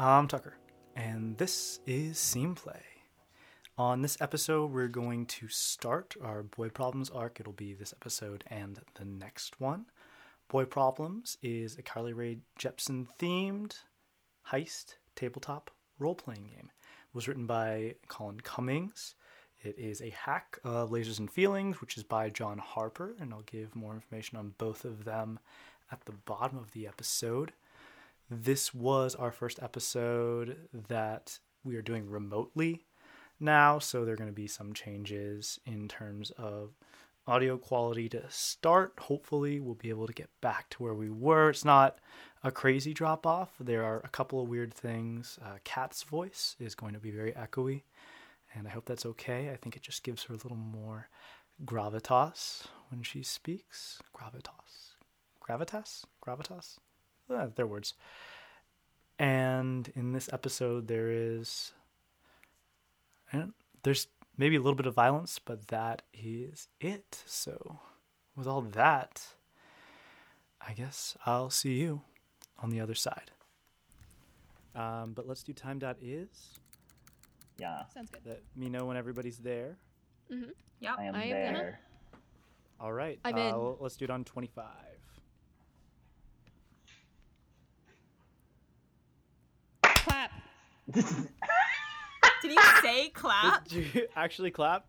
I'm Tucker, and this is Scene Play. On this episode, we're going to start our Boy Problems arc. It'll be this episode and the next one. Boy Problems is a Carly Rae Jepsen themed heist tabletop role playing game. It was written by Colin Cummings. It is a hack of Lasers and Feelings, which is by John Harper, and I'll give more information on both of them at the bottom of the episode. This was our first episode that we are doing remotely now, so there are going to be some changes in terms of audio quality to start. Hopefully, we'll be able to get back to where we were. It's not a crazy drop off. There are a couple of weird things. Uh, Kat's voice is going to be very echoey, and I hope that's okay. I think it just gives her a little more gravitas when she speaks. Gravitas. Gravitas? Gravitas? Uh, they're words. And in this episode, there is. And there's maybe a little bit of violence, but that is it. So, with all that, I guess I'll see you on the other side. Um, but let's do time dot is. Yeah, Sounds good. Let me know when everybody's there. Mm-hmm. Yeah, I am I am gonna- there. All right. I'm uh, in. Let's do it on 25. Clap. Did you say clap? Did you actually clap?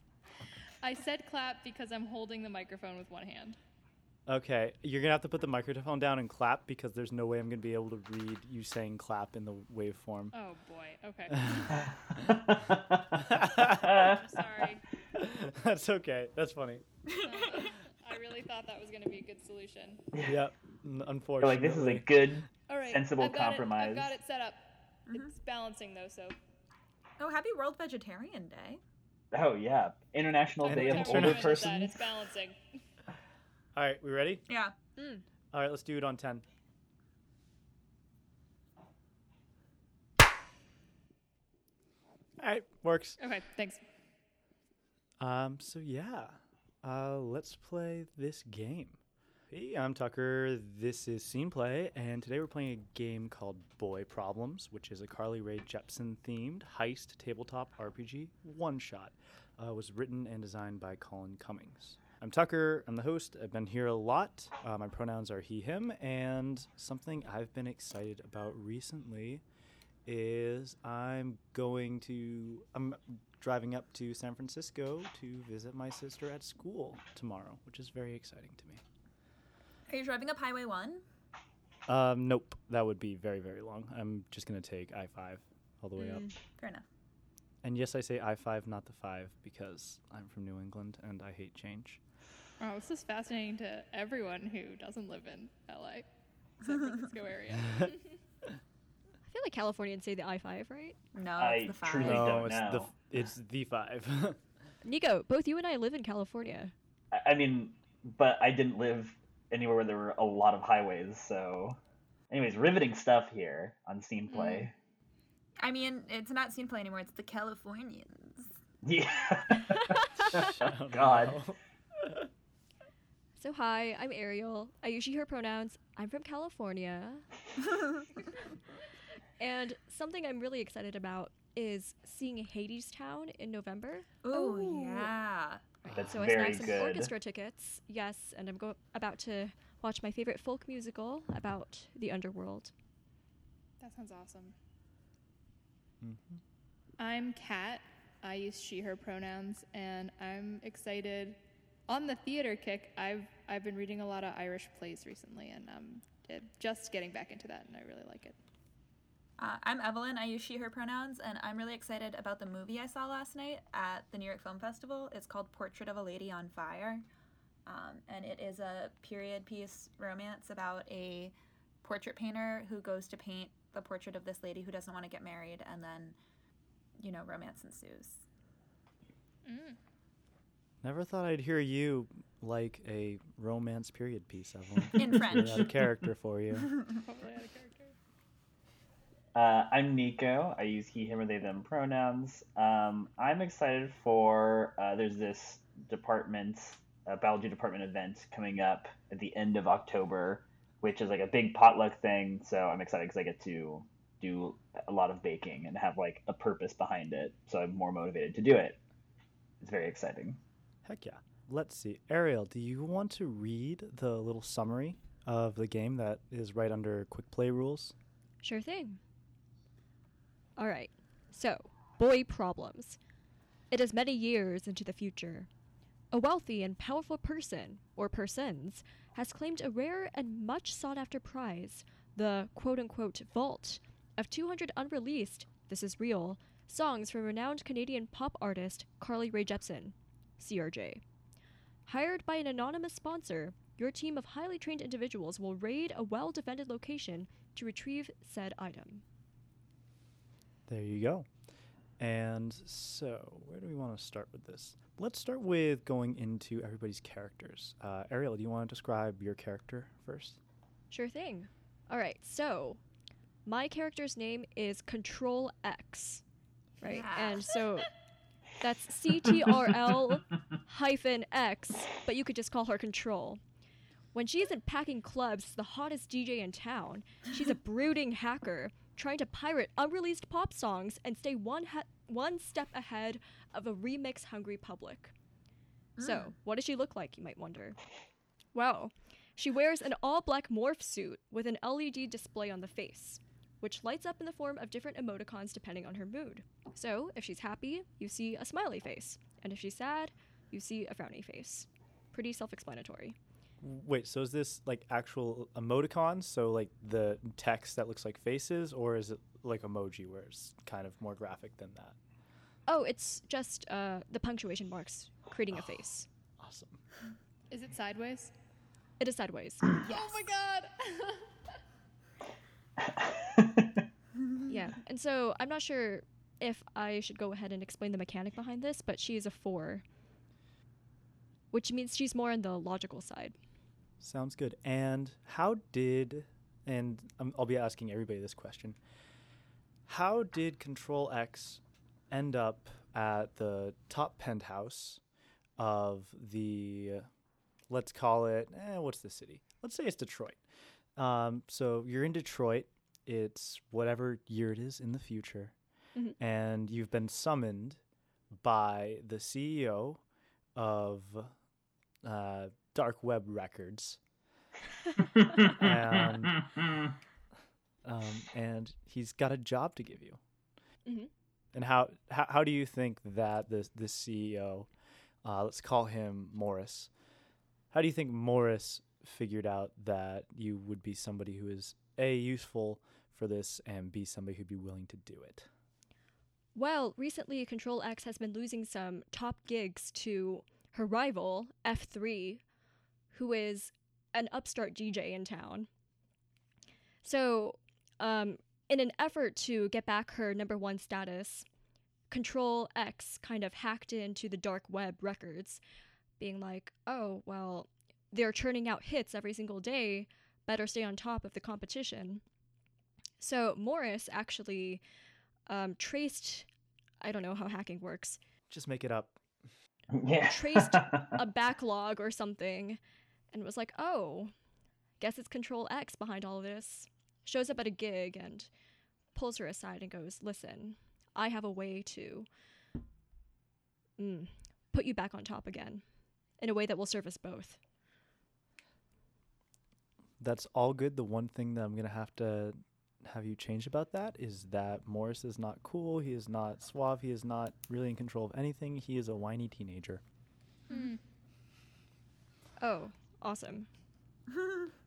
I said clap because I'm holding the microphone with one hand. Okay, you're gonna have to put the microphone down and clap because there's no way I'm gonna be able to read you saying clap in the waveform. Oh boy. Okay. I'm Sorry. That's okay. That's funny. Uh, I really thought that was going to be a good solution. Yep. n- We're Unfortunately. like, this is a good. All right. Sensible I've got compromise. It, I've got it set up. It's balancing though, so. Oh, happy World Vegetarian Day. Oh yeah, International And Day of International- Older Compromise with that, Persons. It's balancing. All right, we ready? Yeah. Mm. All right, let's do it on 10. All right, works. Okay. Thanks. Um, so yeah, uh, let's play this game. Hey, I'm Tucker. This is Scene Play, and today we're playing a game called Boy Problems, which is a Carly Rae Jepsen themed heist tabletop RPG one shot. Uh, was written and designed by Colin Cummings. I'm Tucker. I'm the host. I've been here a lot. Uh, my pronouns are he, him, and something I've been excited about recently is I'm going to I'm driving up to San Francisco to visit my sister at school tomorrow, which is very exciting to me. Are you driving up Highway 1? Um, nope, that would be very very long. I'm just gonna take I five all the way up. Mm, fair enough. And yes, I say I five, not the five, because I'm from New England and I hate change. Oh, this is fascinating to everyone who doesn't live in LA, San Francisco area. I feel like Californians say the I five, right? No, I it's the five. truly no, don't it's the know. f- it's the five. Nico, both you and I live in California. I- I mean, but I didn't live anywhere where there were a lot of highways, so. Anyways, riveting stuff here on Scene Play. Mm. I mean, it's not scene play anymore. It's the Californians. Yeah. Oh, God. So hi, I'm Ariel. I use she her pronouns. I'm from California. and something I'm really excited about is seeing Hadestown in November. Ooh, Oh. yeah. That's so I snagged some good. orchestra tickets. Yes, and I'm go- about to watch my favorite folk musical about the underworld. that sounds awesome. Mhm. I'm Kat. I use she, her pronouns, and I'm excited. On the theater kick, I've I've been reading a lot of Irish plays recently, and I'm uh, just getting back into that, and I really like it. Uh, I'm Evelyn. I use she, her pronouns, and I'm really excited about the movie I saw last night at the New York Film Festival. It's called Portrait of a Lady on Fire. Um, and it is a period piece romance about a portrait painter who goes to paint the portrait of this lady who doesn't want to get married, and then, you know, romance ensues. Mm. Never thought I'd hear you like a romance period piece, Evelyn. In Really French. out of character for you. Hopefully out of character. Uh, I'm Nico. I use he, him, or they, them pronouns. Um, I'm excited for uh, there's this department, uh, biology department event coming up at the end of October, which is like a big potluck thing. So I'm excited because I get to do a lot of baking and have like a purpose behind it. So I'm more motivated to do it. It's very exciting. Heck yeah. Let's see. Ariel, do you want to read the little summary of the game that is right under quick play rules? Sure thing. All right. So, boy problems. It is many years into the future. A wealthy and powerful person, or persons, has claimed a rare and much sought after prize, the quote unquote vault, of 200 unreleased, this is real, songs from renowned Canadian pop artist Carly Rae Jepsen, CRJ. Hired by an anonymous sponsor, your team of highly trained individuals will raid a well defended location to retrieve said item. There you go. And so, where do we want to start with this? Let's start with going into everybody's characters. Uh, Ariel, do you want to describe your character first? Sure thing. All right, so my character's name is Control X, right? Yeah. And so that's C T R L hyphen X, but you could just call her Control. When she isn't packing clubs the hottest DJ in town, she's a brooding hacker trying to pirate unreleased pop songs and stay one ha- one step ahead of a remix hungry public. So, mm. what does she look like, you might wonder? Well, she wears an all black morph suit with an LED display on the face, which lights up in the form of different emoticons depending on her mood. So, if she's happy, you see a smiley face, and if she's sad, you see a frowny face. Pretty self explanatory. Wait, so is this like actual emoticons? So like the text that looks like faces, or is it like emoji where it's kind of more graphic than that? Oh, it's just uh, the punctuation marks creating a face. Awesome. Is it sideways? It is sideways. Oh my god. yeah. And so I'm not sure if I should go ahead and explain the mechanic behind this, but she is a four, which means she's more on the logical side. Sounds good. And how did, and um, I'll be asking everybody this question, how did Control X end up at the top penthouse of the, let's call it, eh, what's the city? Let's say it's Detroit. Um, so you're in Detroit. It's whatever year it is in the future. Mhm. And you've been summoned by the CEO of uh, Dark Web Records. And- um, and he's got a job to give you. Mhm. And how, how how do you think that this this CEO, uh, let's call him Morris, how do you think Morris figured out that you would be somebody who is a useful for this and b somebody who'd be willing to do it? Well, recently Control X has been losing some top gigs to her rival, F3, who is an upstart DJ in town. So, um, in an effort to get back her number one status, Control X kind of hacked into the dark web records, being like, oh, well, they're churning out hits every single day, better stay on top of the competition. So, Morris actually um, traced, I don't know how hacking works, Just make it up. yeah. traced a backlog or something and was like, oh, guess it's Control X behind all of this. Shows up at a gig and pulls her aside and goes, listen, I have a way to mm, put you back on top again in a way that will serve us both. That's all good. The one thing that I'm gonna have to have you change about that is that Morris is not cool. He is not suave. He is not really in control of anything. He is a whiny teenager. Hmm. Oh, awesome.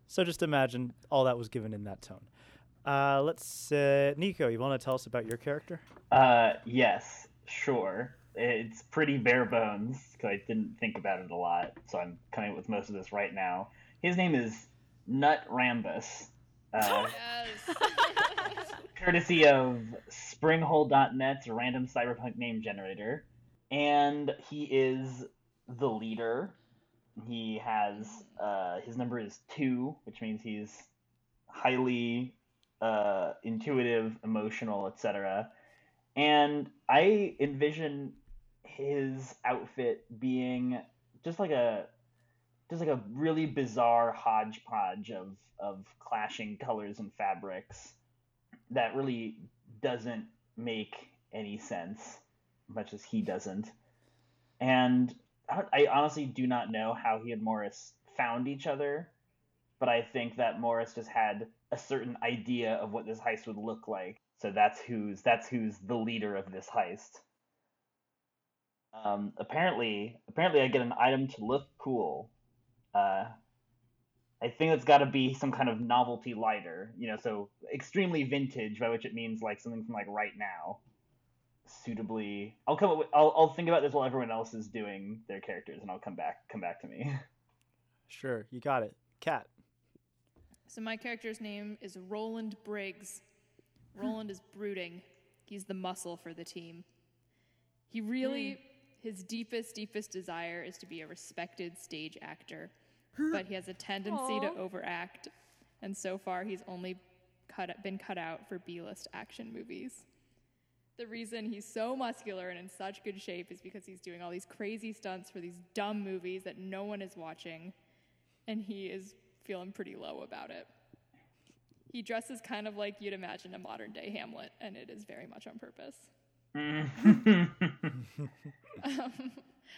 So just imagine all that was given in that tone. Uh, let's, uh, Nico, you want to tell us about your character? Uh, yes, sure. It's pretty bare bones because I didn't think about it a lot, so I'm coming up with most of this right now. His name is Nut Rambus, uh, Yes. courtesy of Springhole.net's random cyberpunk name generator, and he is the leader. He has uh, his number is two, which means he's highly uh, intuitive, emotional, etc. And I envision his outfit being just like a just like a really bizarre hodgepodge of of clashing colors and fabrics. that really doesn't make any sense, much as he doesn't. And I, honestly do not know how he and Morris found each other, but I think that Morris just had a certain idea of what this heist would look like. So that's who's that's who's the leader of this heist. Um, apparently, apparently, I get an item to look cool. Uh, I think it's got to be some kind of novelty lighter, you know, so extremely vintage, by which it means like something from like right now. Suitably, I'll come. Up with, I'll I'll think about this while everyone else is doing their characters, and I'll come back come back to me. Sure, you got it. Kat. So my character's name is Roland Briggs. Hmm. Roland is brooding. He's the muscle for the team. He really, hmm. his deepest, deepest desire is to be a respected stage actor, but he has a tendency to overact, and so far he's only cut, been cut out for B-list action movies. The reason he's so muscular and in such good shape is because he's doing all these crazy stunts for these dumb movies that no one is watching, and he is feeling pretty low about it. He dresses kind of like you'd imagine a modern day Hamlet, and it is very much on purpose. Um,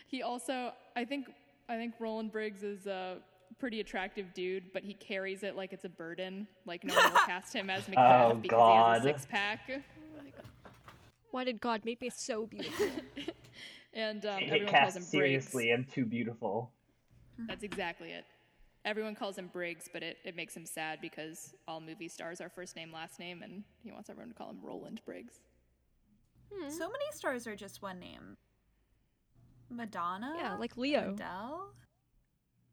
he also, I think, I think Roland Briggs is a pretty attractive dude, but he carries it like it's a burden. Like no one will cast him as Macbeth Oh, because he has a six pack. Why did God make me so beautiful? And um, everyone it calls cast him seriously Briggs. and too beautiful. That's exactly it. Everyone calls him Briggs, but it, it makes him sad because all movie stars are first name, last name, and he wants everyone to call him Roland Briggs. So many stars are just one name. Madonna? yeah, like Leo. Adele?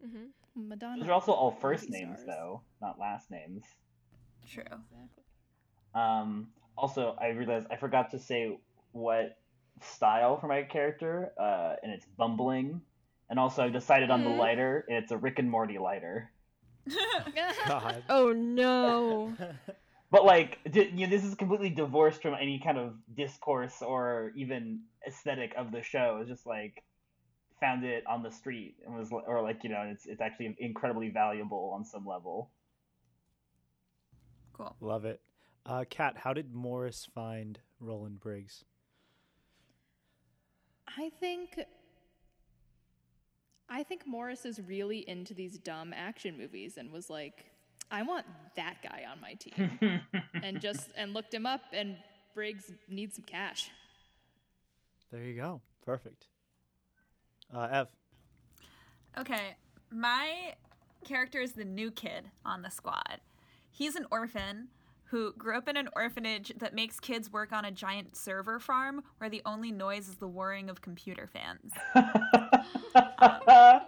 hmm Madonna. Those are also all first movie names, stars. though, not last names. True. Exactly. Um, also, I realized I forgot to say what style for my character, uh, and it's bumbling. And also, I've decided on the Mhm. lighter, and it's a Rick and Morty lighter. God. Oh no. But like, d- you know, this is completely divorced from any kind of discourse or even aesthetic of the show. It's just like found it on the street and was, or like, you know, it's it's actually incredibly valuable on some level. Cool. Love it. Uh, Kat, how did Morris find Roland Briggs? I think I think Morris is really into these dumb action movies and was like, I want that guy on my team. and just and looked him up and Briggs needs some cash. There you go. Perfect. Uh, Ev. Okay, my character is the new kid on the squad. He's an orphan who grew up in an orphanage that makes kids work on a giant server farm where the only noise is the whirring of computer fans.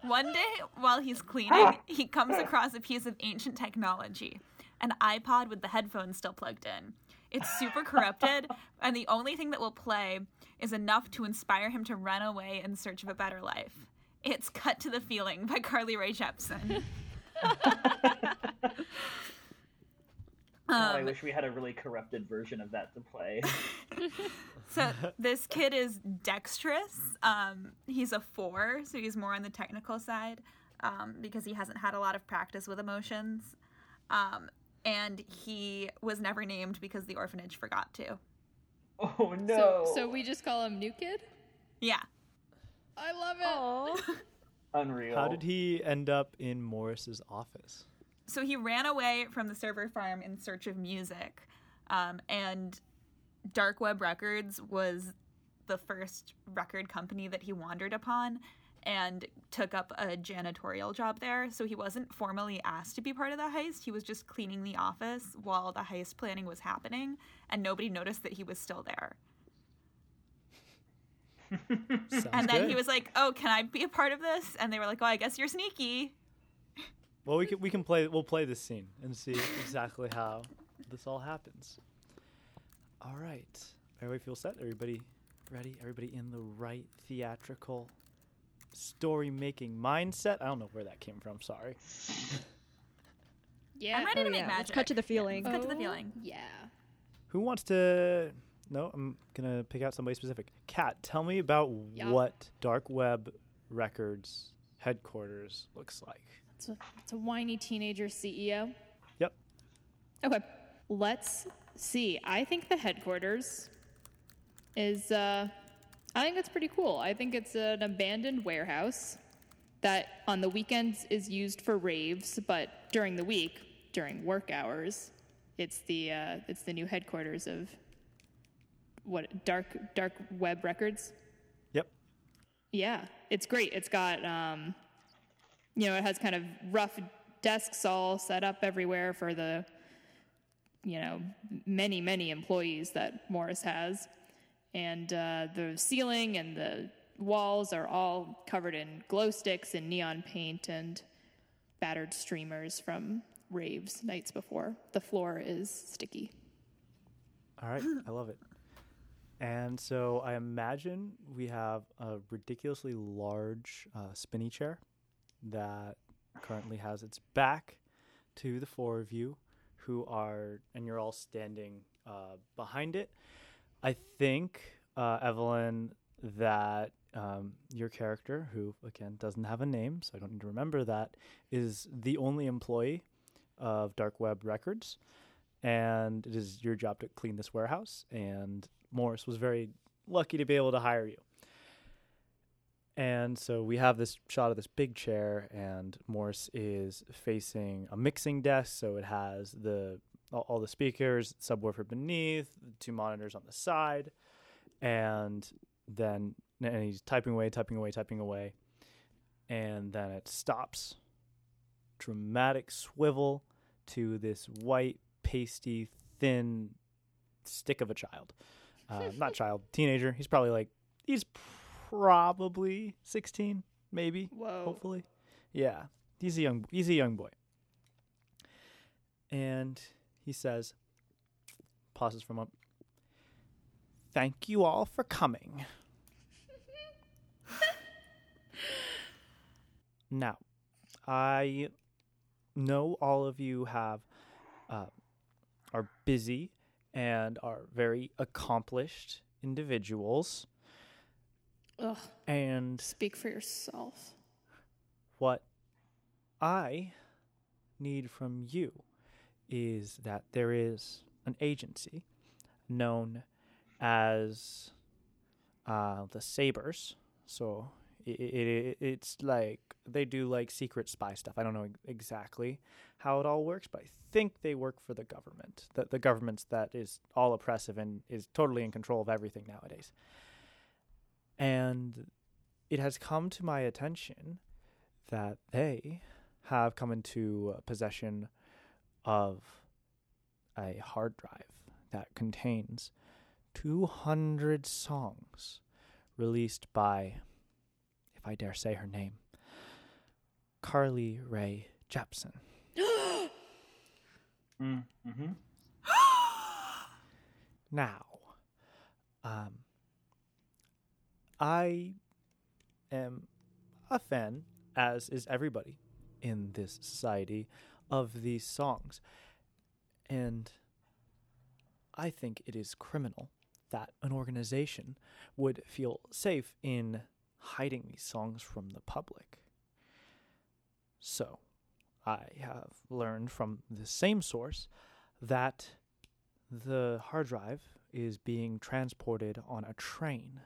One day, while he's cleaning, he comes across a piece of ancient technology an iPod with the headphones still plugged in. It's super corrupted, and the only thing that will play is enough to inspire him to run away in search of a better life. It's Cut to the Feeling by Carly Rae Jepsen. Oh, I Um, wish we had a really corrupted version of that to play. So this kid is dexterous. Um, he's a four, so he's more on the technical side um, because he hasn't had a lot of practice with emotions. Um, and he was never named because the orphanage forgot to. oh no! So so we just call him New Kid? Yeah. I love it. Unreal. How did he end up in Morris's office? So he ran away from the server farm in search of music. Um, and Dark Web Records was the first record company that he wandered upon and took up a janitorial job there. So he wasn't formally asked to be part of the heist. He was just cleaning the office while the heist planning was happening, and nobody noticed that he was still there. And then good. he was like, "Oh, can I be a part of this?" And they were like, "Oh, I guess you're sneaky." Well, we can we can play. We'll play this scene and see exactly how this all happens. All right, everybody feel set. Everybody ready? Everybody in the right theatrical story making mindset. I don't know where that came from. Sorry. Yeah. I'm ready Oh, to make yeah, let's cut to the feeling. Let's cut to the Oh, feeling. Yeah. Who wants to? No, I'm gonna pick out somebody specific. Kat, tell me about Yeah. what Dark Web Records headquarters looks like. It's a, it's a whiny teenager CEO. Yep. Okay. Let's see, I think the headquarters is, uh, I think it's pretty cool. I think it's an abandoned warehouse that on the weekends is used for raves, but during the week, during work hours, it's the uh, it's the new headquarters of what dark dark web records. Yep. Yeah, it's great. It's got, um, you know, it has kind of rough desks all set up everywhere for the, you know, many, many employees that Morris has. And uh, the ceiling and the walls are all covered in glow sticks and neon paint and battered streamers from raves nights before. The floor is sticky. All right, I love it. And so I imagine we have a ridiculously large uh, spinny chair that currently has its back to the four of you who are, and you're all standing uh, behind it. I think, uh, Evelyn, that um, your character, who again doesn't have a name, so I don't need to remember that, is the only employee of Dark Web Records. And it is your job to clean this warehouse. And Morris was very lucky to be able to hire you. And so we have this shot of this big chair, and Morris is facing a mixing desk. So it has the all, all the speakers, subwoofer beneath, two monitors on the side, and then and he's typing away, typing away, typing away, and then it stops. Dramatic swivel to this white, pasty, thin stick of a child. Uh, not child, teenager. He's probably like he's probably 16, maybe. Whoa. Hopefully. Yeah. He's a young he's a young boy. And he says pauses for a moment. Thank you all for coming. now, I know all of you have uh, are busy and are very accomplished individuals. Ugh, And speak for yourself. what I need from you is that there is an agency known as uh, the Sabers. So it, it, it's like they do like secret spy stuff. I don't know exactly how it all works, but I think they work for the government. The, the government's that is all oppressive and is totally in control of everything nowadays. And it has come to my attention that they have come into possession of a hard drive that contains 200 songs released by, if I dare say her name, Carly Rae Jepsen. Mm, hmm Now, um, I am a fan, as is everybody in this society, of these songs. And I think it is criminal that an organization would feel safe in hiding these songs from the public. So, I have learned from the same source that the hard drive is being transported on a train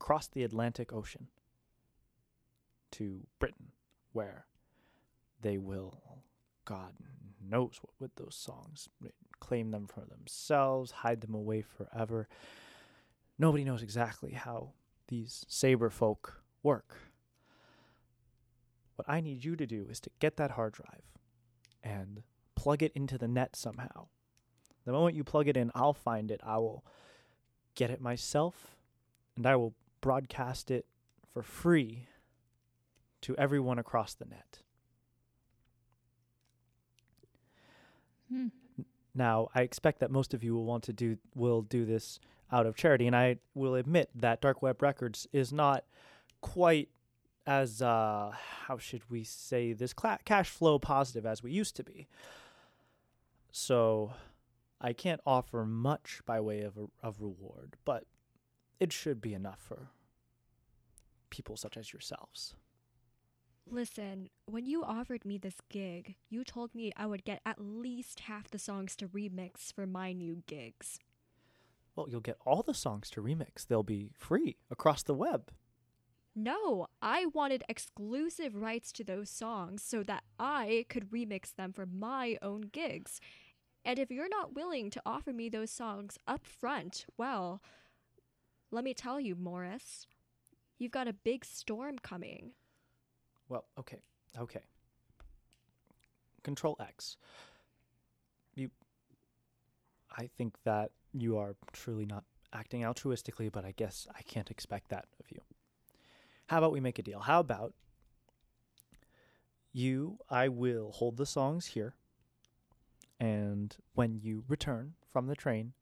across the Atlantic Ocean to Britain, where they will, God knows what with those songs, claim them for themselves, hide them away forever. Nobody knows exactly how these saber folk work. What I need you to do is to get that hard drive and plug it into the net somehow. The moment you plug it in, I'll find it. I will get it myself and I will broadcast it for free to everyone across the net. Hmm. Now, I expect that most of you will want to do will do this out of charity, and I will admit that Dark Web Records is not quite as uh, how should we say this cla- cash flow positive as we used to be. So, I can't offer much by way of a, of reward, but it should be enough for people such as yourselves. Listen, when you offered me this gig, you told me I would get at least half the songs to remix for my new gigs. Well, you'll get all the songs to remix. They'll be free across the web. No, I wanted exclusive rights to those songs so that I could remix them for my own gigs. And if you're not willing to offer me those songs up front, well, let me tell you, Morris, you've got a big storm coming. Well, okay, okay. Control X. You. I think that you are truly not acting altruistically, but I guess I can't expect that of you. How about we make a deal? How about you, I will hold the songs here, and when you return from the train,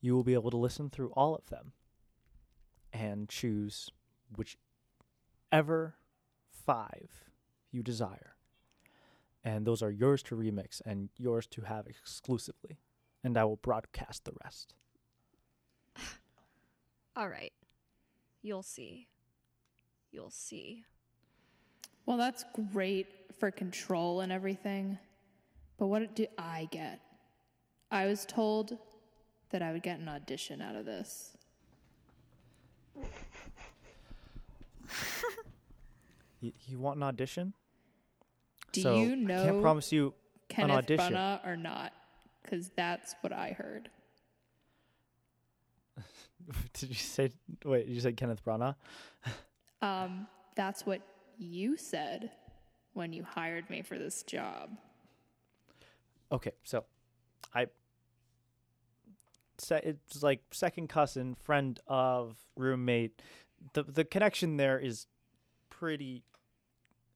you will be able to listen through all of them and choose whichever five you desire. And those are yours to remix and yours to have exclusively. And I will broadcast the rest. All right. You'll see. You'll see. Well, that's great for control and everything. But what do I get? I was told that I would get an audition out of this. You, you want an audition? Do So, you I know can't promise you Kenneth audition. Branagh or not? Because that's what I heard. Did you say? Wait, you said Kenneth Branagh? Um, that's what you said when you hired me for this job. Okay, so I. It's like second cousin, friend of roommate. The the connection there is pretty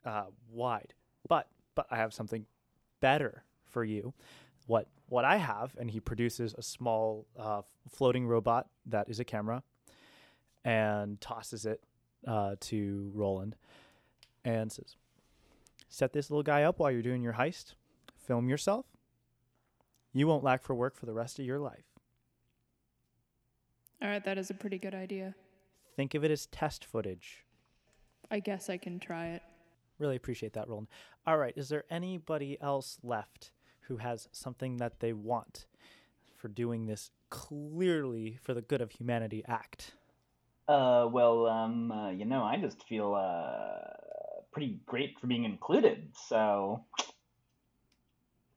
uh, wide, but but I have something better for you. What what I have, and he produces a small uh, floating robot that is a camera, and tosses it uh, to Roland, and says, "Set this little guy up while you're doing your heist. Film yourself. You won't lack for work for the rest of your life. All right, that is a pretty good idea. Think of it as test footage." I guess I can try it. Really appreciate that, Roland. All right, is there anybody else left who has something that they want for doing this clearly for the good of humanity act? Uh, well, um, uh, you know, I just feel uh pretty great for being included. So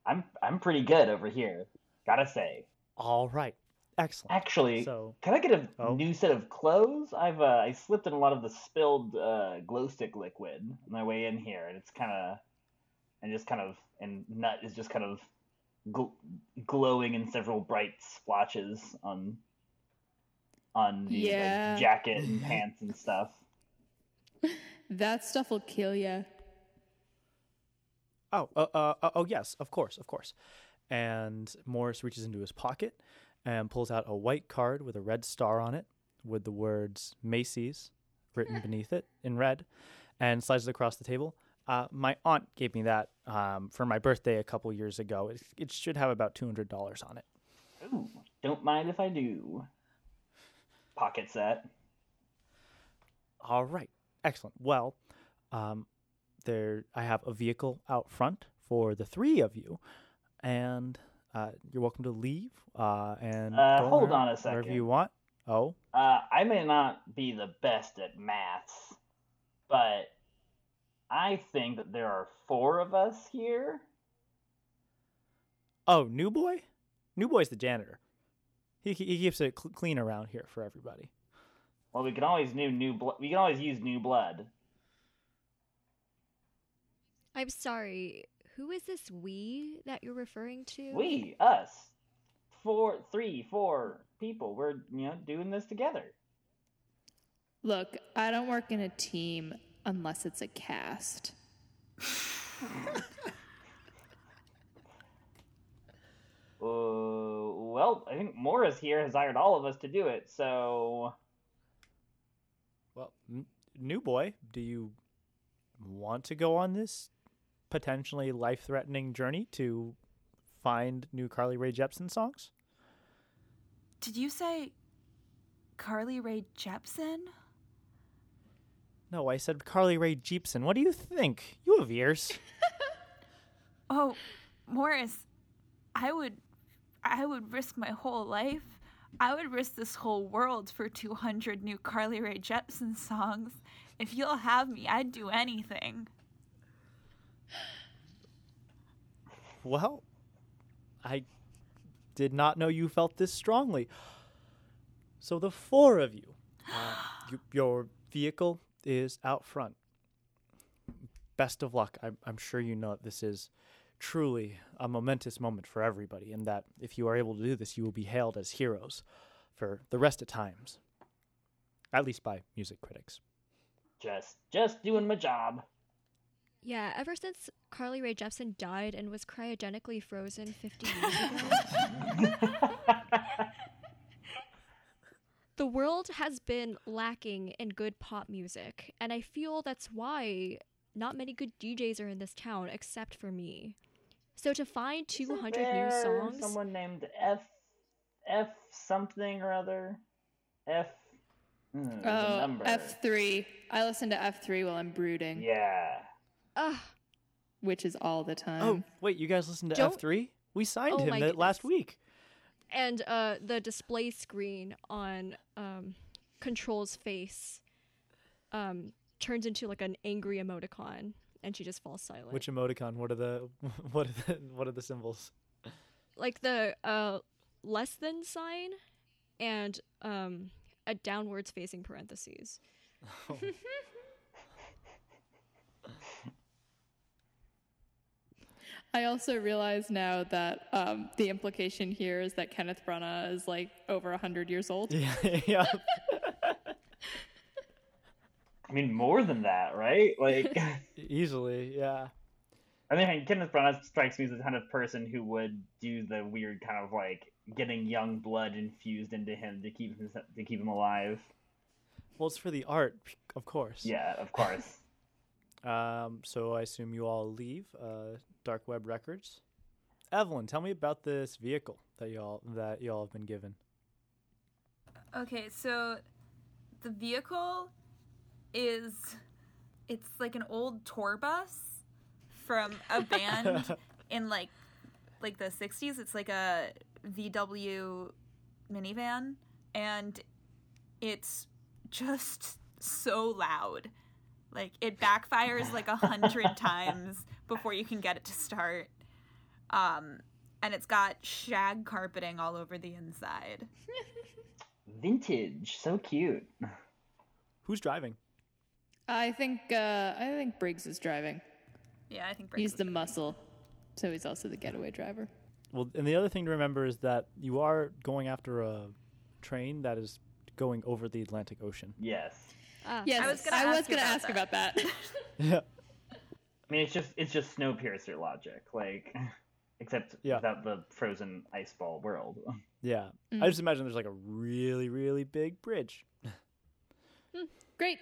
I'm I'm pretty good over here, gotta say. All right, excellent. Actually, So, can I get a Oh. new set of clothes? I've uh, I slipped in a lot of the spilled uh, glow stick liquid on my way in here, and it's kind of and just kind of and nut is just kind of gl- glowing in several bright splotches on on the like, jacket and pants and stuff. That stuff will kill you. oh, uh, uh, uh, oh yes, of course, of course. And Morris reaches into his pocket and pulls out a white card with a red star on it, with the words Macy's written beneath it in red, and slides it across the table. Uh, my aunt gave me that um, for my birthday a couple years ago. It, it should have about two hundred dollars on it. Ooh, don't mind if I do. Pocket set. All right, excellent. Well, um, there I have a vehicle out front for the three of you, and uh, you're welcome to leave uh, and Uh, hold on a wherever second. you want. Oh, Uh, I may not be the best at maths, but I think that there are four of us here. oh, new boy, new boy's the janitor. He he he keeps it cl- clean around here for everybody. Well, we can always new new blood. We can always use new blood. I'm sorry. Who is this we that you're referring to? We, us, four, three, four people. We're you know doing this together. Look, I don't work in a team unless it's a cast. Uh, well, I think Morris here has hired all of us to do it. So Well, n- new boy, do you want to go on this potentially life-threatening journey to find new Carly Rae Jepsen songs? Did you say Carly Rae Jepsen? No, I said Carly Rae Jepsen. What do you think? You have ears. Oh, Morris, I would I would risk my whole life. I would risk this whole world for 200 new Carly Rae Jepsen songs. If you'll have me, I'd do anything. Well, I did not know you felt this strongly. So the four of you, uh, you your vehicle is out front. Best of luck. I'm, I'm sure you know that this is truly a momentous moment for everybody, and that if you are able to do this, you will be hailed as heroes for the rest of times, at least by music critics. Just just doing my job. Yeah, ever since Carly Rae Jepsen died and was cryogenically frozen 50 years ago, the world has been lacking in good pop music, and I feel that's why not many good DJs are in this town except for me. So to find 200 new songs, Someone named F F something or other. F. Mm, Oh. F3. I listen to F3 while I'm brooding, Yeah. Ugh, which is all the time. Oh, wait, you guys listened to Don't- F3? We signed Oh him my that last week. and uh, the display screen on um, Control's face um, turns into like an angry emoticon, and she just falls silent. Which emoticon? What are the what are the what are the symbols? like the uh, less than sign and um, a downwards facing parentheses. I also realize now that um, the implication here is that Kenneth Branagh is like over 100 years old. Yeah, yeah. I mean, more than that, right? Like, Easily, yeah. I mean, Kenneth Branagh strikes me as the kind of person who would do the weird kind of like getting young blood infused into him to keep him to keep him alive. Well, it's for the art, of course. Yeah, of course. Um, so I assume you all leave uh, Dark Web Records. Evelyn, tell me about this vehicle that y'all that y'all have been given. Okay, so the vehicle is it's like an old tour bus from a band in like like the 60s. It's like a VW minivan and it's just so loud. Like it backfires like a hundred times before you can get it to start. Um and it's got shag carpeting all over the inside. Vintage, so cute. Who's driving? I think uh, I think Briggs is driving. Yeah, I think Briggs He's is the muscle, so he's also the getaway driver. Well, and the other thing to remember is that you are going after a train that is going over the Atlantic Ocean. Yes. Ah, Yes, I was gonna I ask was gonna about ask that. about that. Yeah. I mean, it's just it's just Snowpiercer logic, like, except Yeah. without the frozen ice ball world. Yeah. Mm. I just imagine there's like a really, really big bridge. Great.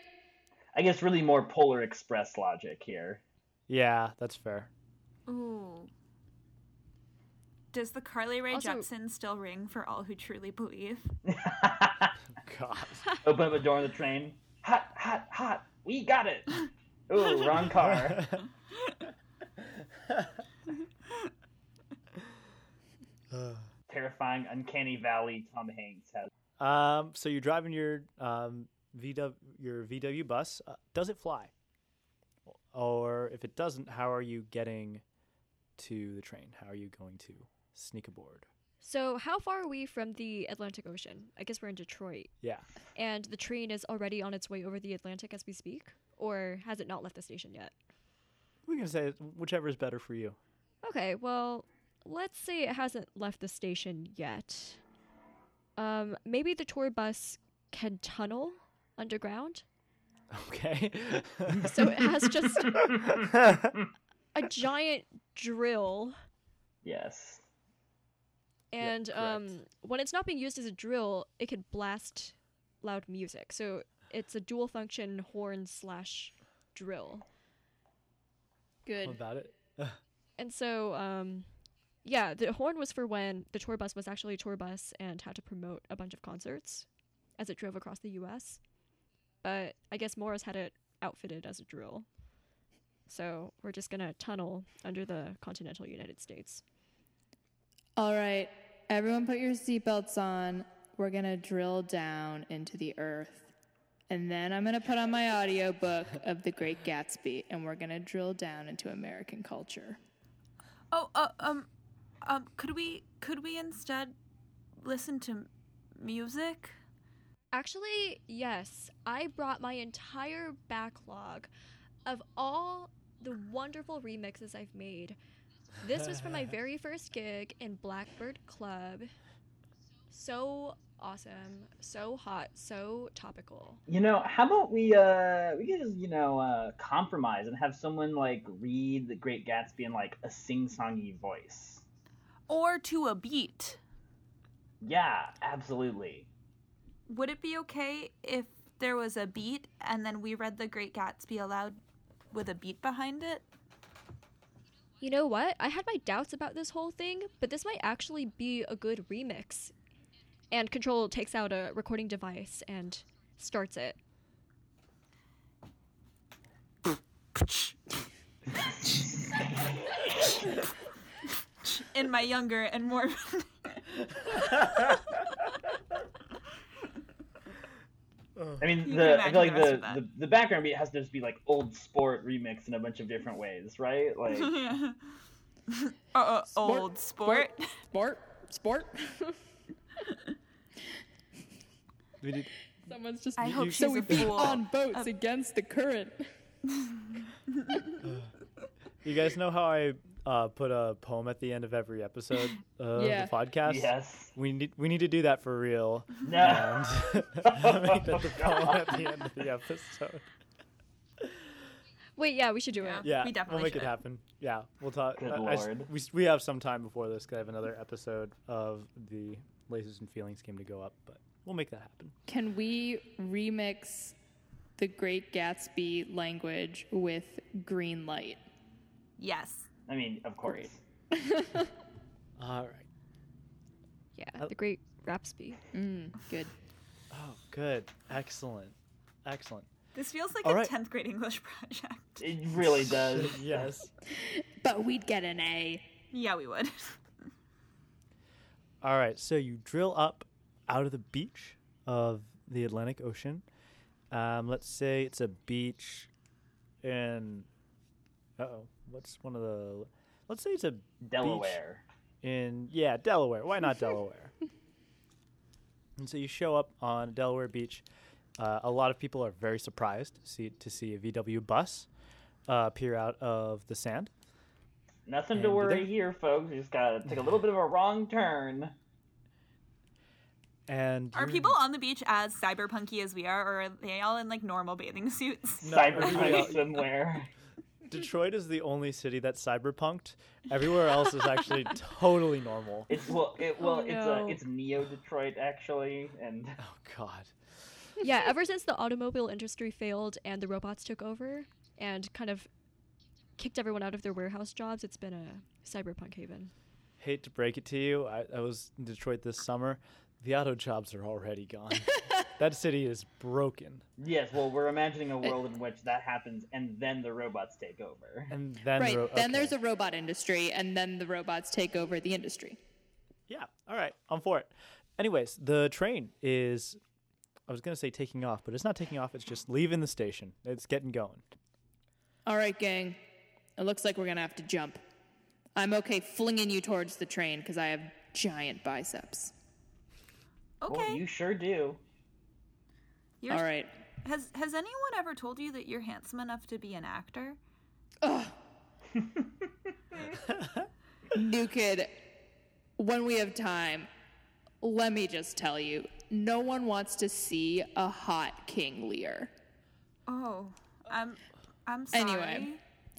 I guess really more Polar Express logic here. Yeah, that's fair. Ooh. Does the Carly Rae Also- Jepsen still ring for all who truly believe? God. Open up a door on the train. Hot, hot, hot. We got it. Ooh, wrong car. Terrifying, uncanny valley. Tom Hanks has. um, so you're driving your um, VW your VW bus. Uh, does it fly? Or if it doesn't, how are you getting to the train? How are you going to sneak aboard? So, how far are we from the Atlantic Ocean? I guess we're in Detroit. Yeah. And the train is already on its way over the Atlantic as we speak? Or has it not left the station yet? We can say whichever is better for you. Okay, well, let's say it hasn't left the station yet. Um, maybe the tour bus can tunnel underground? Okay. So it has just a giant drill Yes. And correct. um, when it's not being used as a drill, it could blast loud music. So it's a dual function horn slash drill. Good. What about it? And so, um, yeah, the horn was for when the tour bus was actually a tour bus and had to promote a bunch of concerts as it drove across the U.S. But I guess Morris had it outfitted as a drill. So we're just gonna tunnel under the continental United States. All right, everyone put your seatbelts on. We're going to drill down into the earth. And then I'm going to put on my audiobook of The Great Gatsby and we're going to drill down into American culture. Oh, uh, um, um, could we could we instead listen to music? Actually, yes, I brought my entire backlog of all the wonderful remixes I've made. This was from my very first gig in Blackbird Club. So awesome, so hot, so topical. You know, how about we uh we could just, you know, uh compromise and have someone like read the Great Gatsby in like a sing-songy voice. Or to a beat? Yeah, absolutely. Would it be okay if there was a beat and then we read The Great Gatsby aloud with a beat behind it? You know what? I had my doubts about this whole thing, but this might actually be a good remix. And Control takes out a recording device and starts it. In my younger and more I mean, You the can I feel like imagine the rest the, of the the background beat has to just be like old sport remix in a bunch of different ways, right? Like, uh, uh, old sport. Sport, sport. We did- Someone's just I hope so she's we a beat fool. on boats against the current. You guys know how I uh, put a poem at the end of every episode of Yeah. the podcast? yes, We need we need to do that for real. no, And make that the Oh, poem at the end of the episode. Wait, yeah, we should do Yeah. it. Yeah, We definitely we'll make it happen. Yeah, we'll talk. Good I- I s- lord. we we have some time before this. 'cause I have another episode of the Lasers and Feelings game to go up, but we'll make that happen. Can we remix the Great Gatsby language with green light? Yes. I mean, of course. All right. Yeah, Oh. the great Rapsby. Mm, good. Oh, good. Excellent. Excellent. This feels like All a right. 10th grade English project. It really does. yes. But we'd get an A. Yeah, we would. All right. So you drill up out of the beach of the Atlantic Ocean. Um, let's say it's a beach in. Uh oh. What's one of the? Let's say it's a Delaware. in yeah Delaware. Why not Delaware? and so you show up on Delaware Beach. Uh, a lot of people are very surprised to see to see a VW bus uh, appear out of the sand. Nothing And to worry here, folks. You just gotta take a little bit of a wrong turn. And Are people on the beach as cyberpunky as we are, or are they all in like normal bathing suits? No, Cyberpunk else- swimwear. Detroit is the only city that's cyberpunked. Everywhere else is actually totally normal. It's well, it well, Oh, it's no. a it's Neo Detroit actually, and Oh God. yeah, ever since the automobile industry failed and the robots took over and kind of kicked everyone out of their warehouse jobs, it's been a cyberpunk haven. Hate to break it to you, I, I was in Detroit this summer. The auto jobs are already gone. that city is broken. yes, well, we're imagining a world in which that happens, and then the robots take over. And then right. ro- Then there's a robot industry, and then the robots take over the industry. Yeah. All right. I'm for it. Anyways, the train is. I was gonna say taking off, but it's not taking off. It's just leaving the station. It's getting going. All right, gang. It looks like we're gonna have to jump. I'm okay flinging you towards the train because I have giant biceps. Oh, okay. Well, you sure do. You're- All right. Has Has anyone ever told you that you're handsome enough to be an actor? Ugh. New kid, when we have time, let me just tell you, no one wants to see a hot King Lear. Oh, I'm I'm sorry. Anyway,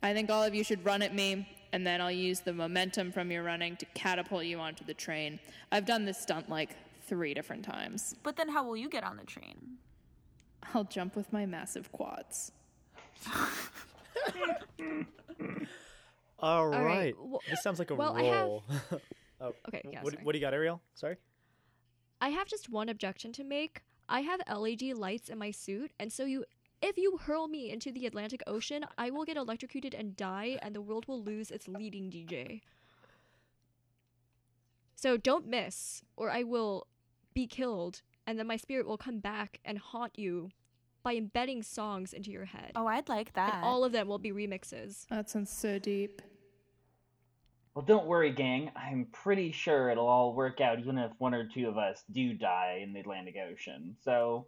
I think all of you should run at me, and then I'll use the momentum from your running to catapult you onto the train. I've done this stunt like three different times. But then how will you get on the train? I'll jump with my massive quads. All right. right, wh- this sounds like a well, I have- roll. oh, Okay, yeah, what, what do you got, Ariel? Sorry. I have just one objection to make. I have LED lights in my suit, and so you If you hurl me into the Atlantic Ocean, I will get electrocuted and die, and the world will lose its leading DJ. So don't miss, or I will be killed, and then my spirit will come back and haunt you by embedding songs into your head. Oh, I'd like that. And all of them will be remixes. That sounds so deep. Well, don't worry, gang. I'm pretty sure it'll all work out, even if one or two of us do die in the Atlantic Ocean. So,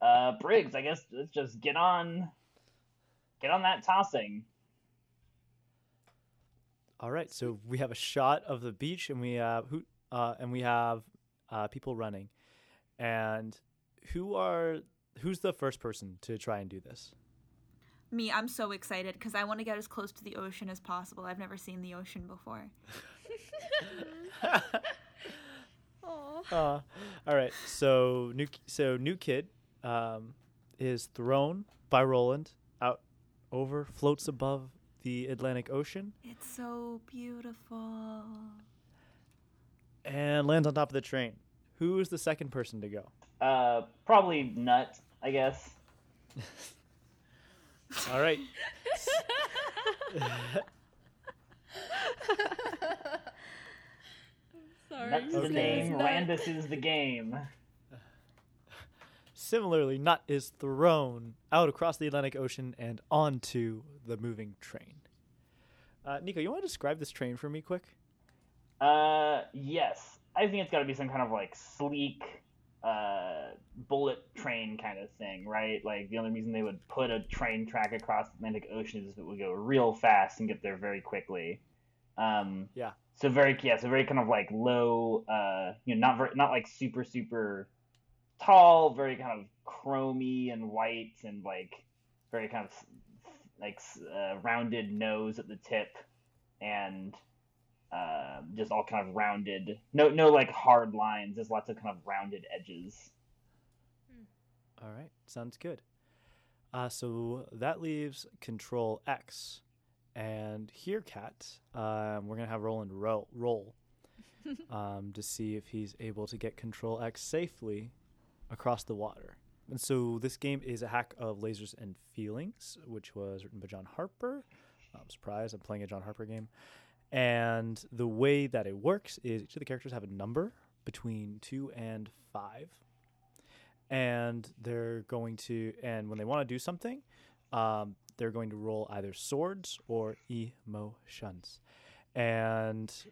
uh, Briggs, I guess let's just get on, get on that tossing. All right, so we have a shot of the beach, and we have who, uh, and we have uh, people running, and who are who's the first person to try and do this? Me, I'm so excited because I want to get as close to the ocean as possible. I've never seen the ocean before. Aw. Uh, all right, so new so new kid um, is thrown by Roland out over, floats above the Atlantic Ocean, It's so beautiful. and lands on top of the train. Who is the second person to go? Uh, probably nut, I guess. All right. Sorry. Nut's the Okay. name. Nut. Randus is the game. Similarly, Nut is thrown out across the Atlantic Ocean and onto the moving train. Uh, Nico, you want to describe this train for me, quick? Uh, yes. I think it's got to be some kind of like sleek, uh, bullet train kind of thing, right? Like the only reason they would put a train track across the Atlantic Ocean is if it would go real fast and get there very quickly. Um, Yeah. So very yeah, so very kind of like low, uh, you know, not very, not like super super tall, very kind of chromy and white and like very kind of like uh, rounded nose at the tip and uh, just all kind of rounded. No, no like hard lines. There's lots of kind of rounded edges. All right, sounds good. Uh, so that leaves Control X, and here, Kat, um, we're gonna have Roland roll, roll um, to see if he's able to get Control X safely across the water. And so this game is a hack of Lasers and Feelings, which was written by John Harper. I'm surprised I'm playing a John Harper game. And the way that it works is each of the characters have a number between two and five and they're going to and when they want to do something um, they're going to roll either swords or emotions and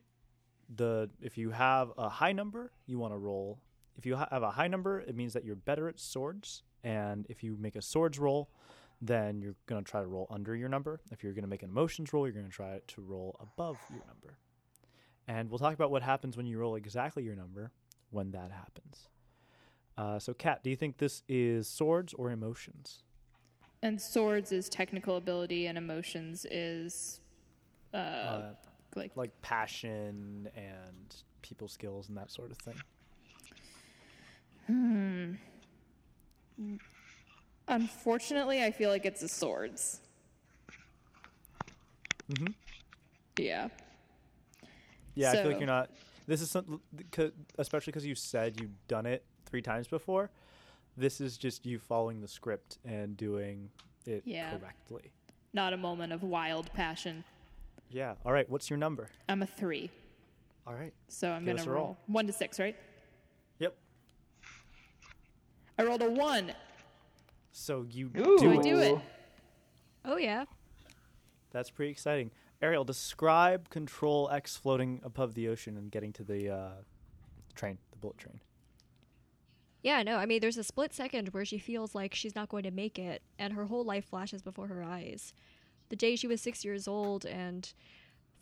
the if you have a high number you want to roll if you ha- have a high number it means that you're better at swords and if you make a swords roll then you're going to try to roll under your number if you're going to make an emotions roll you're going to try to roll above your number and we'll talk about what happens when you roll exactly your number when that happens uh, so, Kat, do you think this is swords or emotions? And swords is technical ability, and emotions is uh, Uh, like like passion and people skills and that sort of thing. Unfortunately, I feel like it's the swords. Mhm. Yeah. Yeah, I feel like you're not. This is something, especially because you said you've done it three times before. This is just you following the script and doing it Yeah. correctly. Not a moment of wild passion. Yeah. All right. What's your number? I'm a three, All right. so I'm Give gonna roll. roll. one to six, right? Yep. I rolled a one. So you Ooh. do it. do it. Oh yeah. That's pretty exciting. Ariel, describe Control X floating above the ocean and getting to the uh, train, the bullet train. Yeah, no, I mean, there's a split second where she feels like she's not going to make it, and her whole life flashes before her eyes. The day she was six years old and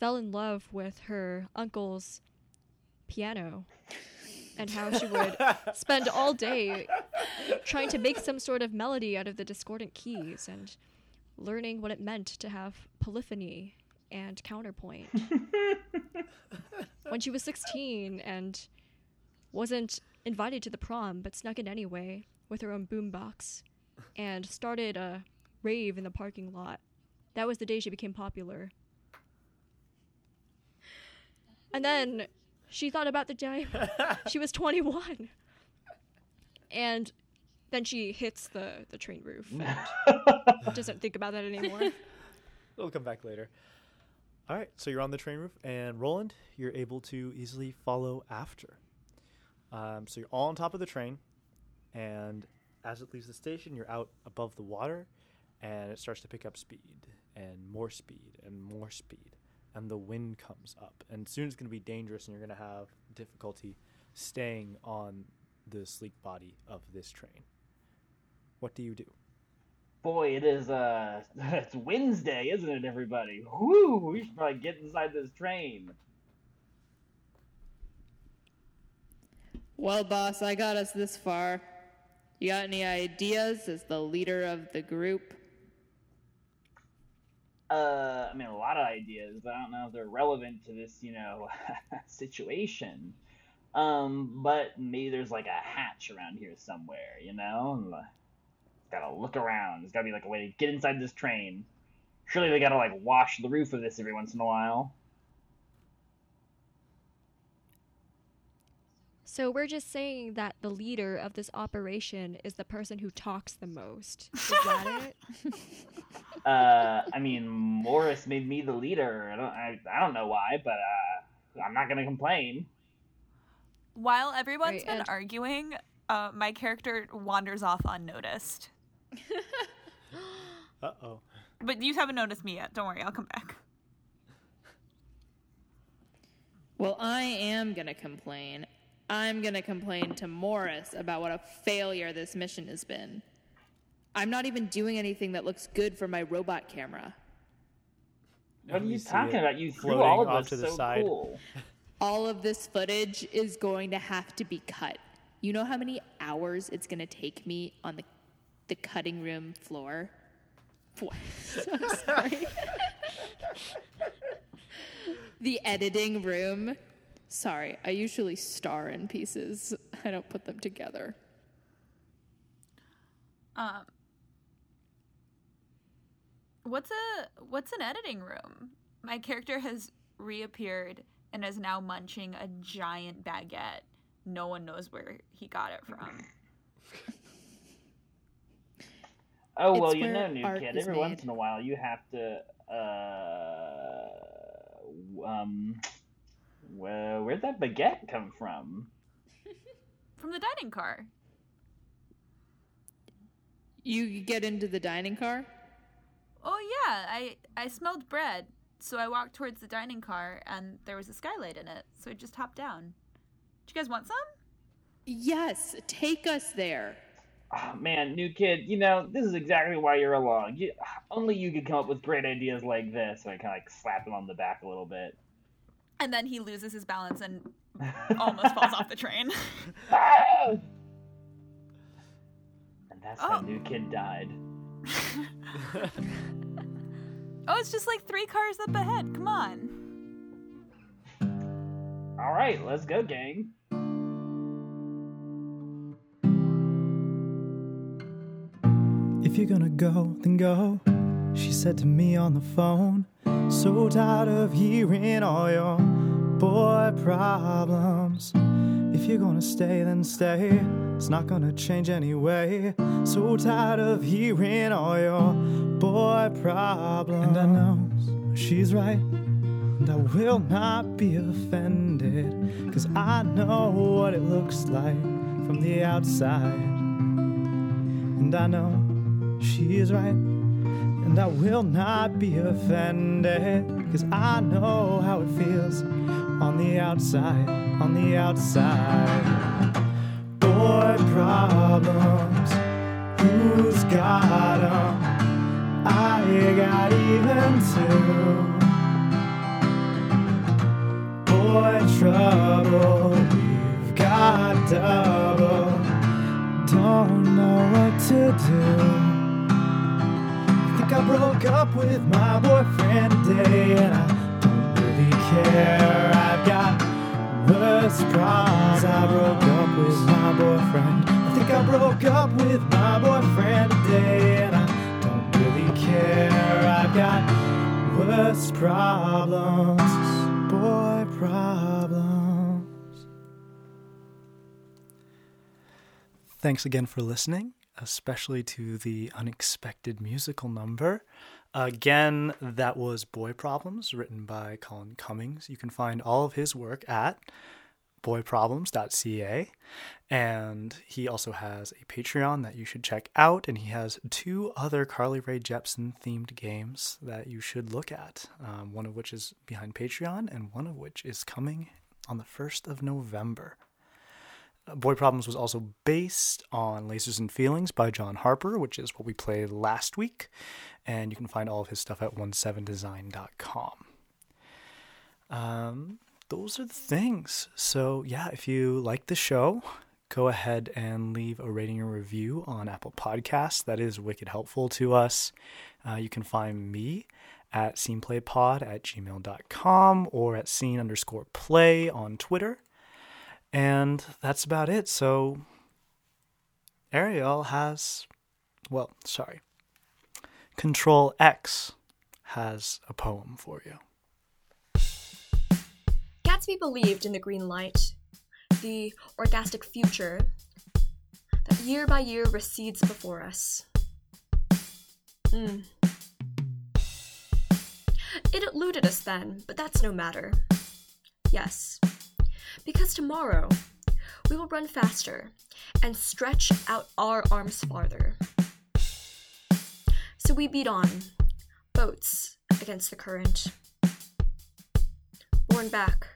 fell in love with her uncle's piano, and how she would spend all day trying to make some sort of melody out of the discordant keys and learning what it meant to have polyphony and counterpoint. when she was 16 and wasn't invited to the prom but snuck in anyway with her own boombox and started a rave in the parking lot. That was the day she became popular. And then she thought about the day she was 21 and Then she hits the, the train roof and doesn't think about that anymore. We'll come back later. All right, so you're on the train roof, and Roland, you're able to easily follow after. Um, so you're all on top of the train, and as it leaves the station, you're out above the water, and it starts to pick up speed, and more speed, and more speed, and the wind comes up, and soon it's going to be dangerous, and you're going to have difficulty staying on the sleek body of this train. What do you do? Boy, it is uh it's Wednesday, isn't it, everybody? Whoo! We should probably get inside this train. Well, boss, I got us this far. You got any ideas as the leader of the group? Uh, I mean, a lot of ideas, but I don't know if they're relevant to this, you know, situation. Um, but maybe there's like a hatch around here somewhere, you know? Gotta look around. There's gotta be like a way to get inside this train. Surely they gotta like wash the roof of this every once in a while. So we're just saying that the leader of this operation is the person who talks the most. Is that it? Uh, I mean, Morris made me the leader. I don't, I, I don't know why, but uh, I'm not gonna complain. While everyone's Right, been and- arguing, uh, my character wanders off unnoticed. Uh oh. But you haven't noticed me yet. Don't worry, I'll come back. Well, I am gonna complain. I'm gonna complain to Morris about what a failure this mission has been. I'm not even doing anything that looks good for my robot camera. What are And you talking about? You threw floating all of off to the so side. cool. All of this footage is going to have to be cut. You know how many hours it's gonna take me on the the cutting room floor? What? I'm sorry. the editing room. Sorry, I usually star in pieces. I don't put them together. Um, what's a what's an editing room? My character has reappeared and is now munching a giant baguette. No one knows where he got it from. Oh well, It's you know, new kid. is Every once in a while, you have to. Uh, um, well, where'd that baguette come from? From the dining car. You get into the dining car? Oh yeah, I I smelled bread, so I walked towards the dining car and there was a skylight in it, so I just hopped down. Do you guys want some? Yes, take us there. Oh, man, new kid. You know, this is exactly why you're along. You, only you could come up with great ideas like this. So I kind of like slap him on the back a little bit. And then he loses his balance and almost falls off the train. And that's how Oh. new kid died. oh, it's just like three cars up ahead. Come on. All right, let's go, gang. If you're gonna go, then go, she said to me on the phone. So tired of hearing all your boy problems. If you're gonna stay, then stay. It's not gonna change anyway. So tired of hearing all your boy problems. And I know she's right. And I will not be offended. Cause I know what it looks like from the outside. And I know she is right. And I will not be offended. Cause I know how it feels on the outside, on the outside. Boy problems, who's got 'em? I got even two. Boy trouble, we've got double don't know what to do. I I broke up with my boyfriend today, and I don't really care. I've got worse problems. I broke up with my boyfriend. I think I broke up with my boyfriend today, and I don't really care. I've got worse problems, boy problems. Thanks again for listening, especially to the unexpected musical number. Again, that was Boy Problems, written by Colin Cummings. You can find all of his work at boyproblems.ca. And he also has a Patreon that you should check out. And he has two other Carly Rae Jepsen themed games that you should look at, um, one of which is behind Patreon, and one of which is coming on the 1st of November. Boy Problems was also based on Lasers and Feelings by John Harper, which is what we played last week. And you can find all of his stuff at 17design.com. Um, those are the things. So, yeah, if you like the show, go ahead and leave a rating and review on Apple Podcasts. That is wicked helpful to us. Uh, you can find me at sceneplaypod at gmail.com or at scene underscore play on Twitter. And that's about it. So, Ariel has, well, sorry, Control X has a poem for you. Gatsby believed in the green light, the orgastic future that year by year recedes before us. Mm. It eluded us then, but that's no matter. Yes, because tomorrow we will run faster and stretch out our arms farther. So we beat on, boats against the current, borne back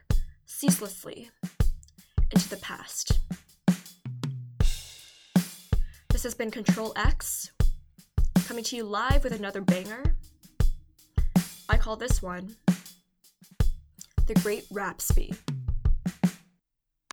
ceaselessly into the past. This has been Control X, coming to you live with another banger. I call this one The Great Rapsby.